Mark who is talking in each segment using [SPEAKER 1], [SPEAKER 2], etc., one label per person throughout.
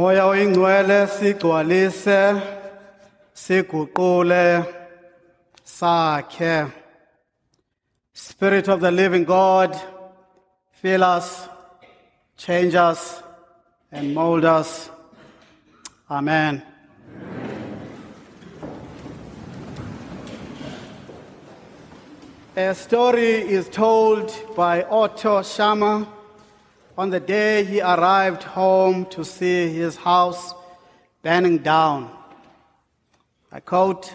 [SPEAKER 1] Moya oyingcwele sigcwalise siguqule sakhe. Spirit of the living God fill us change us and mold us. Amen. A story is told by Otto Scharmer on the day he arrived home to see his house burning down. I quote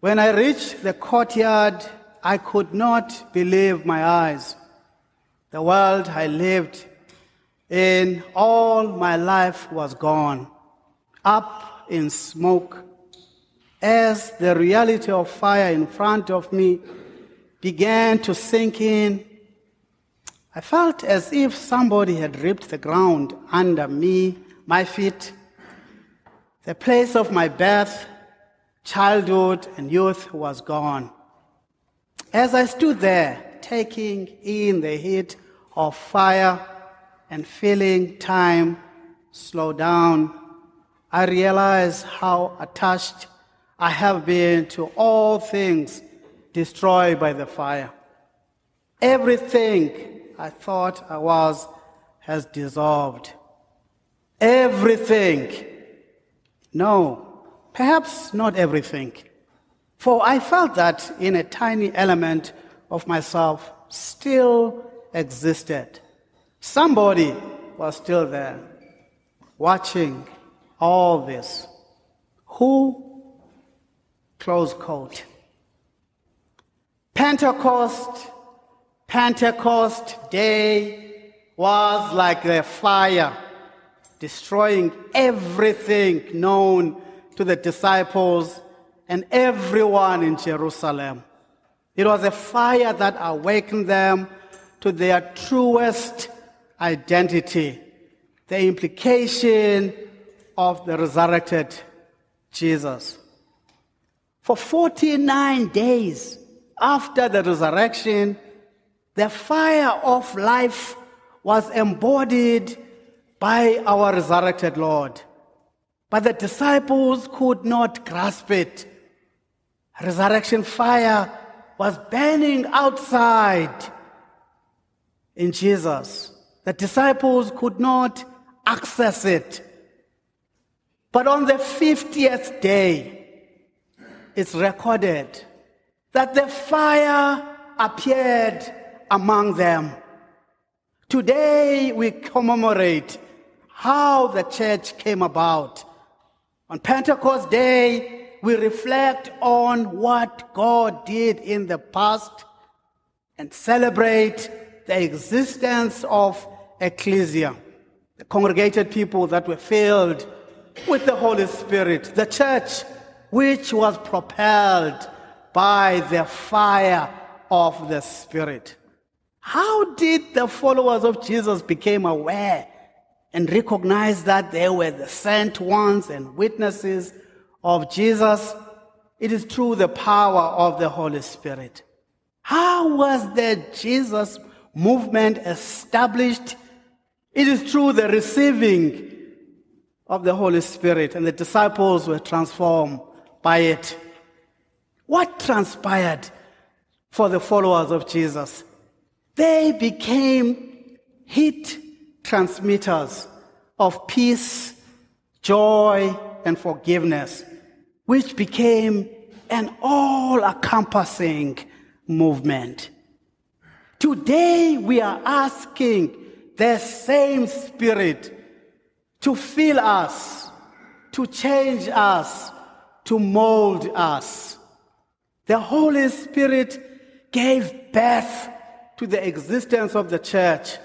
[SPEAKER 1] When I reached the courtyard, I could not believe my eyes. The world I lived in all my life was gone, up in smoke as the reality of fire in front of me began to sink in, I felt as if somebody had ripped the ground under me, my feet, the place of my birth, childhood, and youth was gone. As I stood there, taking in the heat of fire and feeling time slow down, I realized how attached I have been to all things destroyed by the fire. Everything I thought I was has dissolved. Everything. No, perhaps not everything. For I felt that in a tiny element of myself still existed. Somebody was still there, watching all this. Who Close quote. Pentecost, Pentecost day was like a fire destroying everything known to the disciples and everyone in Jerusalem. It was a fire that awakened them to their truest identity, the implication of the resurrected Jesus. For 49 days after the resurrection, the fire of life was embodied by our resurrected Lord. But the disciples could not grasp it. Resurrection fire was burning outside in Jesus. The disciples could not access it. But on the 50th day, it's recorded that the fire appeared among them. Today we commemorate how the church came about. On Pentecost Day, we reflect on what God did in the past and celebrate the existence of ecclesia, the congregated people that were filled with the Holy Spirit, the church which was propelled by the fire of the Spirit. How did the followers of Jesus become aware and recognize that they were the sent ones and witnesses of Jesus? It is through the power of the Holy Spirit. How was the Jesus movement established? It is through the receiving of the Holy Spirit, and the disciples were transformed by it. What transpired for the followers of Jesus? They became heat transmitters of peace, joy, and forgiveness, which became an all encompassing movement. Today, we are asking the same Spirit to fill us, to change us, to mold us. The Holy Spirit gave birth to the existence of the church,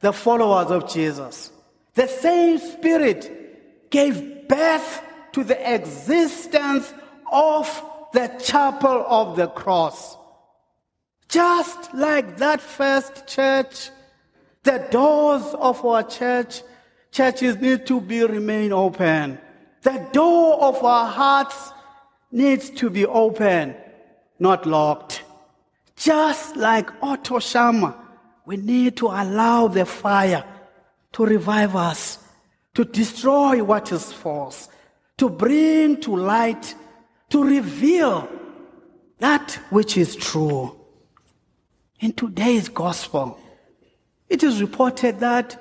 [SPEAKER 1] the followers of Jesus. The same Spirit gave birth to the existence of the chapel of the cross. Just like that first church, the doors of our church, churches need to be remain open. The door of our hearts needs to be open, not locked. Just like Otto Scharmer, we need to allow the fire to revive us, to destroy what is false, to bring to light, to reveal that which is true. In today's gospel, it is reported that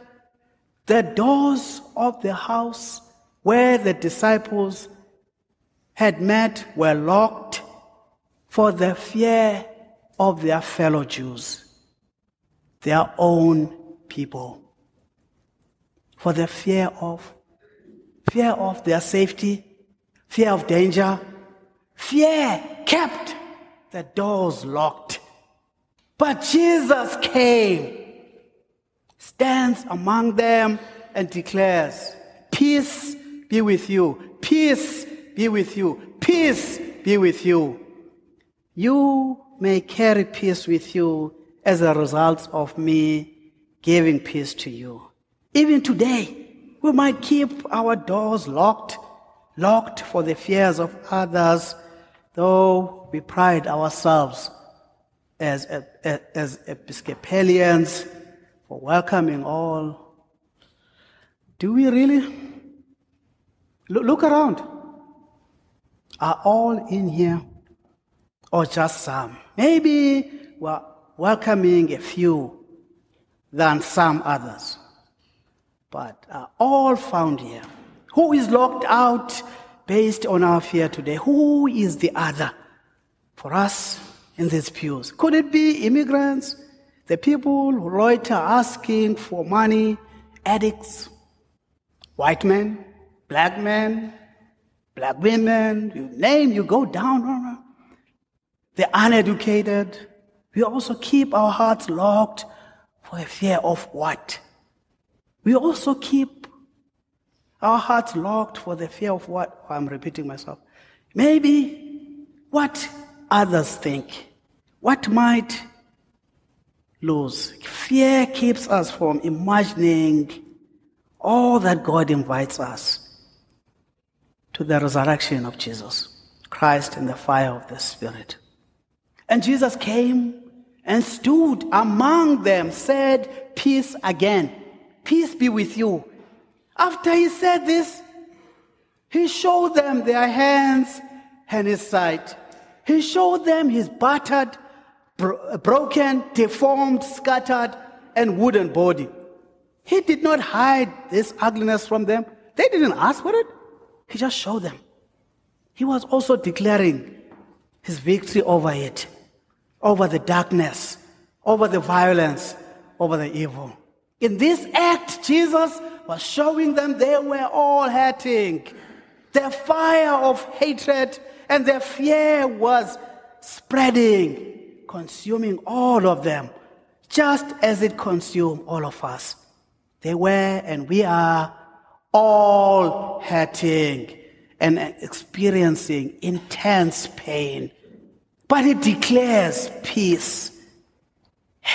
[SPEAKER 1] the doors of the house where the disciples had met were locked for the fear of their fellow Jews, their own people, for the fear of fear of their safety, fear of danger, fear kept the doors locked. But Jesus came, stands among them, and declares, Peace be with you, peace be with you, peace be with you. You may carry peace with you as a result of me giving peace to you. Even today, we might keep our doors locked, locked for the fears of others, though we pride ourselves as, as Episcopalians for welcoming all. Do we really? Look around. Are all in here or just some. Maybe we're welcoming a few than some others, but are all found here. Who is locked out based on our fear today? Who is the other for us in these pews? Could it be immigrants, the people who loiter asking for money, addicts, white men, black men, black women, you name, you go down the uneducated. We also keep our hearts locked for a fear of what? We also keep our hearts locked for the fear of what? Oh, I'm repeating myself. Maybe what others think. What might lose? Fear keeps us from imagining all that God invites us to the resurrection of Jesus, Christ in the fire of the Spirit. And Jesus came and stood among them, said, Peace again. Peace be with you. After he said this, he showed them their hands and his side. He showed them his battered, bro- broken, deformed, scattered, and wooden body. He did not hide this ugliness from them. They didn't ask for it. He just showed them. He was also declaring his victory over it over the darkness, over the violence, over the evil. In this act, Jesus was showing them they were all hurting. Their fire of hatred and their fear was spreading, consuming all of them, just as it consumed all of us. They were and we are all hurting and experiencing intense pain but it declares peace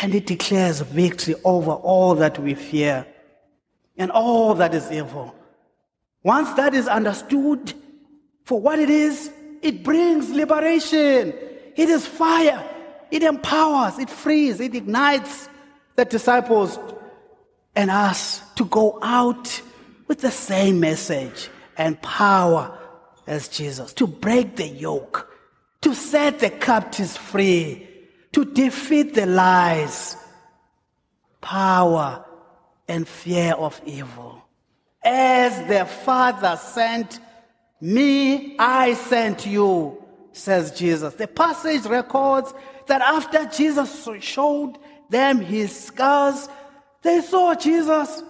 [SPEAKER 1] and it declares victory over all that we fear and all that is evil. Once that is understood for what it is, it brings liberation. It is fire. It empowers, it frees, it ignites the disciples and us to go out with the same message and power as Jesus, to break the yoke to set the captives free, to defeat the lies, power, and fear of evil. As the Father sent me, I sent you, says Jesus. The passage records that after Jesus showed them his scars, they saw Jesus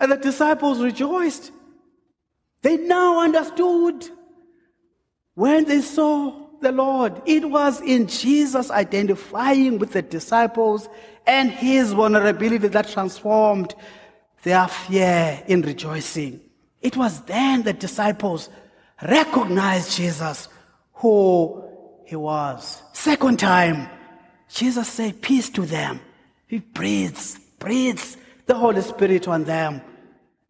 [SPEAKER 1] and the disciples rejoiced. They now understood when they saw the Lord. It was in Jesus identifying with the disciples and his vulnerability that transformed their fear in rejoicing. It was then the disciples recognized Jesus, who he was. Second time, Jesus said, Peace to them. He breathes, breathes the Holy Spirit on them.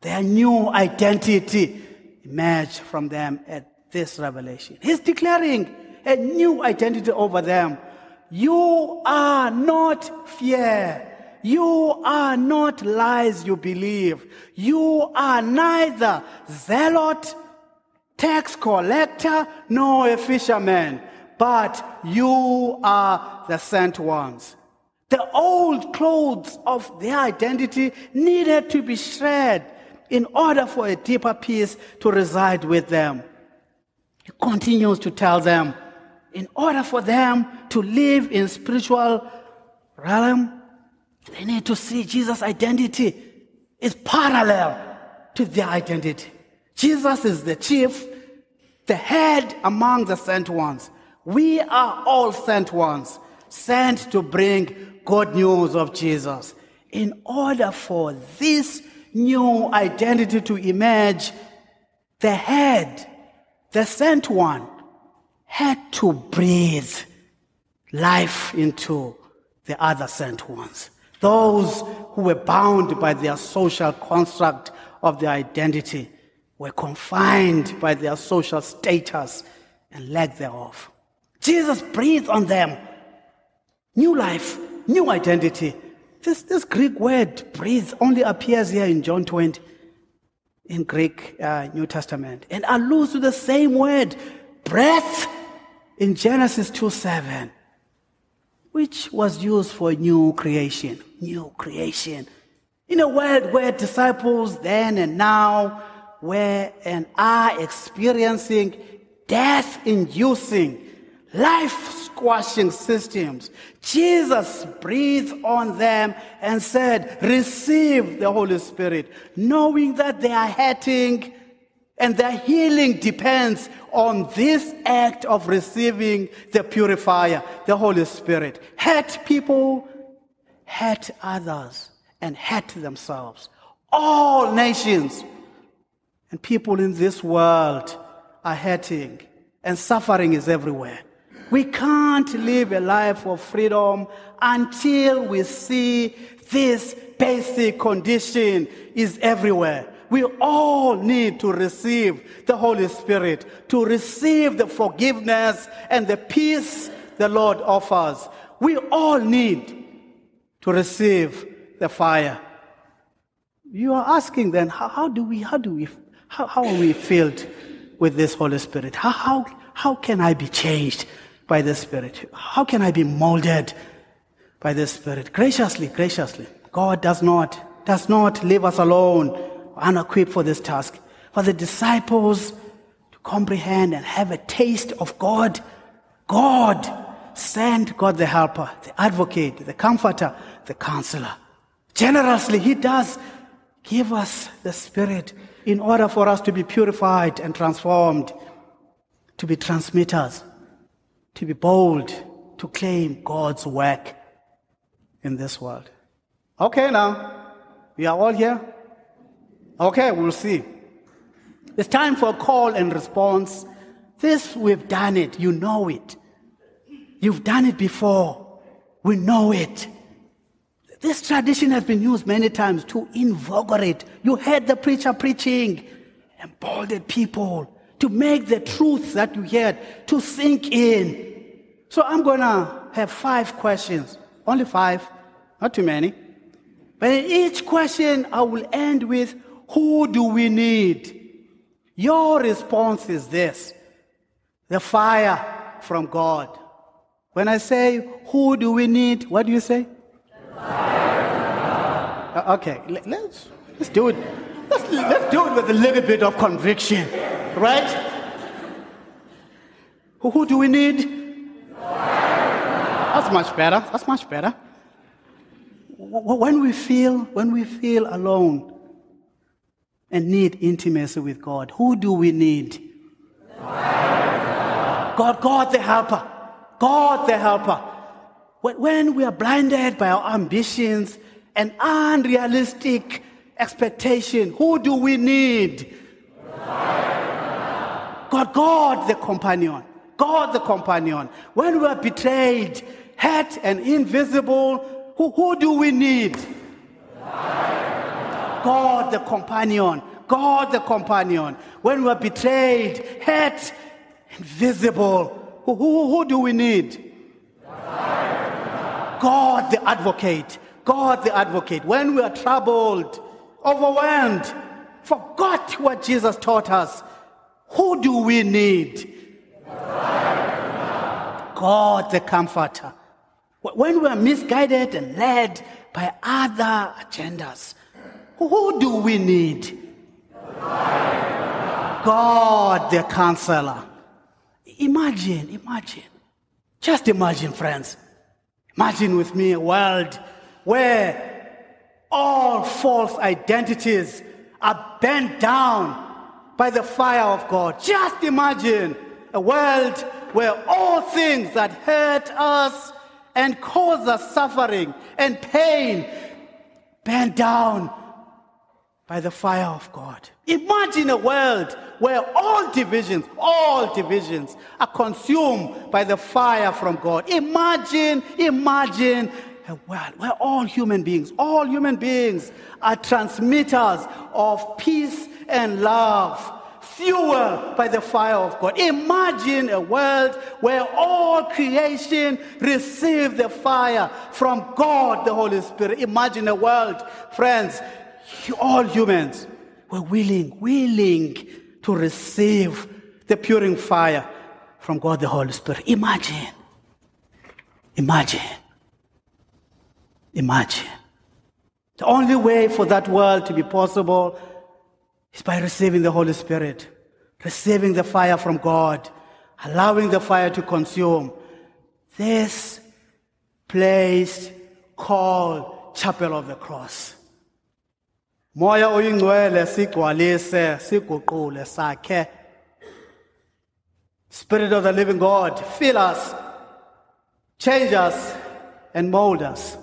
[SPEAKER 1] Their new identity emerged from them at this revelation. He's declaring, a new identity over them. You are not fear. You are not lies you believe. You are neither zealot, tax collector, nor a fisherman, but you are the sent ones. The old clothes of their identity needed to be shred in order for a deeper peace to reside with them. He continues to tell them, in order for them to live in spiritual realm, they need to see Jesus' identity is parallel to their identity. Jesus is the chief, the head among the sent ones. We are all sent ones, sent to bring good news of Jesus. In order for this new identity to emerge, the head, the sent one, had to breathe life into the other sent ones. Those who were bound by their social construct of their identity were confined by their social status and lack thereof. Jesus breathed on them new life, new identity. This, this Greek word breathe only appears here in John 20 in Greek uh, New Testament and alludes to the same word, breath, in Genesis 2 7 which was used for new creation. New creation. In a world where disciples then and now were and are experiencing death inducing, life squashing systems, Jesus breathed on them and said, Receive the Holy Spirit, knowing that they are hurting and their healing depends on this act of receiving the purifier, the Holy Spirit. Hurt people, hurt others, and hurt themselves. All nations and people in this world are hurting, and suffering is everywhere. We can't live a life of freedom until we see this basic condition is everywhere we all need to receive the Holy Spirit, to receive the forgiveness and the peace the Lord offers. We all need to receive the fire. You are asking then, how, how do we, how do we, how, how are we filled with this Holy Spirit? How, how, how can I be changed by the Spirit? How can I be molded by the Spirit? Graciously, graciously. God does not, does not leave us alone unequipped for this task. For the disciples to comprehend and have a taste of God, God sent God the helper, the advocate, the comforter, the counselor. Generously, He does give us the Spirit in order for us to be purified and transformed, to be transmitters, to be bold, to claim God's work in this world. Okay, now, we are all here. Okay, we'll see. It's time for a call and response. This, we've done it. You know it. You've done it before. We know it. This tradition has been used many times to invigorate. You heard the preacher preaching, emboldened people to make the truth that you heard to sink in. So I'm going to have five questions. Only five, not too many. But in each question, I will end with who do we need? Your response is this the fire from God. When I say, who do we need? What do you say? Uh, okay, let's, let's do it. Let's, let's do it with a little bit of conviction, right? Who, who do we need? That's much better. That's much better. When we feel, when we feel alone, and need intimacy with God. Who do we need? God, God the helper. God the helper. When we are blinded by our ambitions and unrealistic expectation, who do we need? God, God the companion. God the companion. When we are betrayed, hurt, and invisible, who, who do we need? God the companion. God the companion. When we are betrayed, hurt, invisible, who, who, who do we need? God the advocate. God the advocate, when we are troubled, overwhelmed, forgot what Jesus taught us, who do we need? God the comforter. When we are misguided and led by other agendas, who do we need? God the counselor. Imagine, imagine. Just imagine, friends. Imagine with me a world where all false identities are bent down by the fire of God. Just imagine a world where all things that hurt us and cause us suffering and pain bent down by the fire of God. Imagine a world where all divisions, all divisions are consumed by the fire from God. Imagine, imagine a world where all human beings, all human beings are transmitters of peace and love fueled by the fire of God. Imagine a world where all creation receive the fire from God, the Holy Spirit. Imagine a world, friends, all humans were willing, willing to receive the purifying fire from God, the Holy Spirit. Imagine. Imagine. Imagine. The only way for that world to be possible is by receiving the Holy Spirit, receiving the fire from God, allowing the fire to consume. This place called Chapel of the Cross. Moya oyingcwele sigcwalise siguqule sakhe. Spirit of the living God, fill us, change us, and mold us.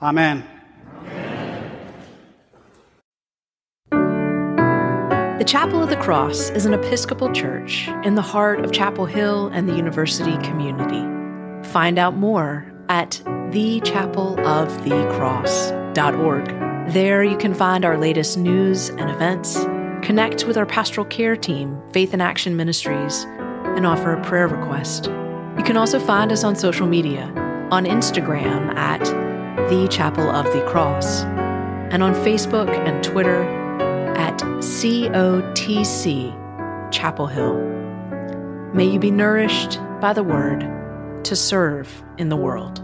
[SPEAKER 1] Amen.
[SPEAKER 2] The Chapel of the Cross is an Episcopal church in the heart of Chapel Hill and the university community. Find out more at thechapelofthecross.org. There you can find our latest news and events, connect with our pastoral care team, Faith in Action Ministries, and offer a prayer request. You can also find us on social media on Instagram at The Chapel of the Cross, and on Facebook and Twitter at COTC Chapel Hill. May you be nourished by the word to serve in the world.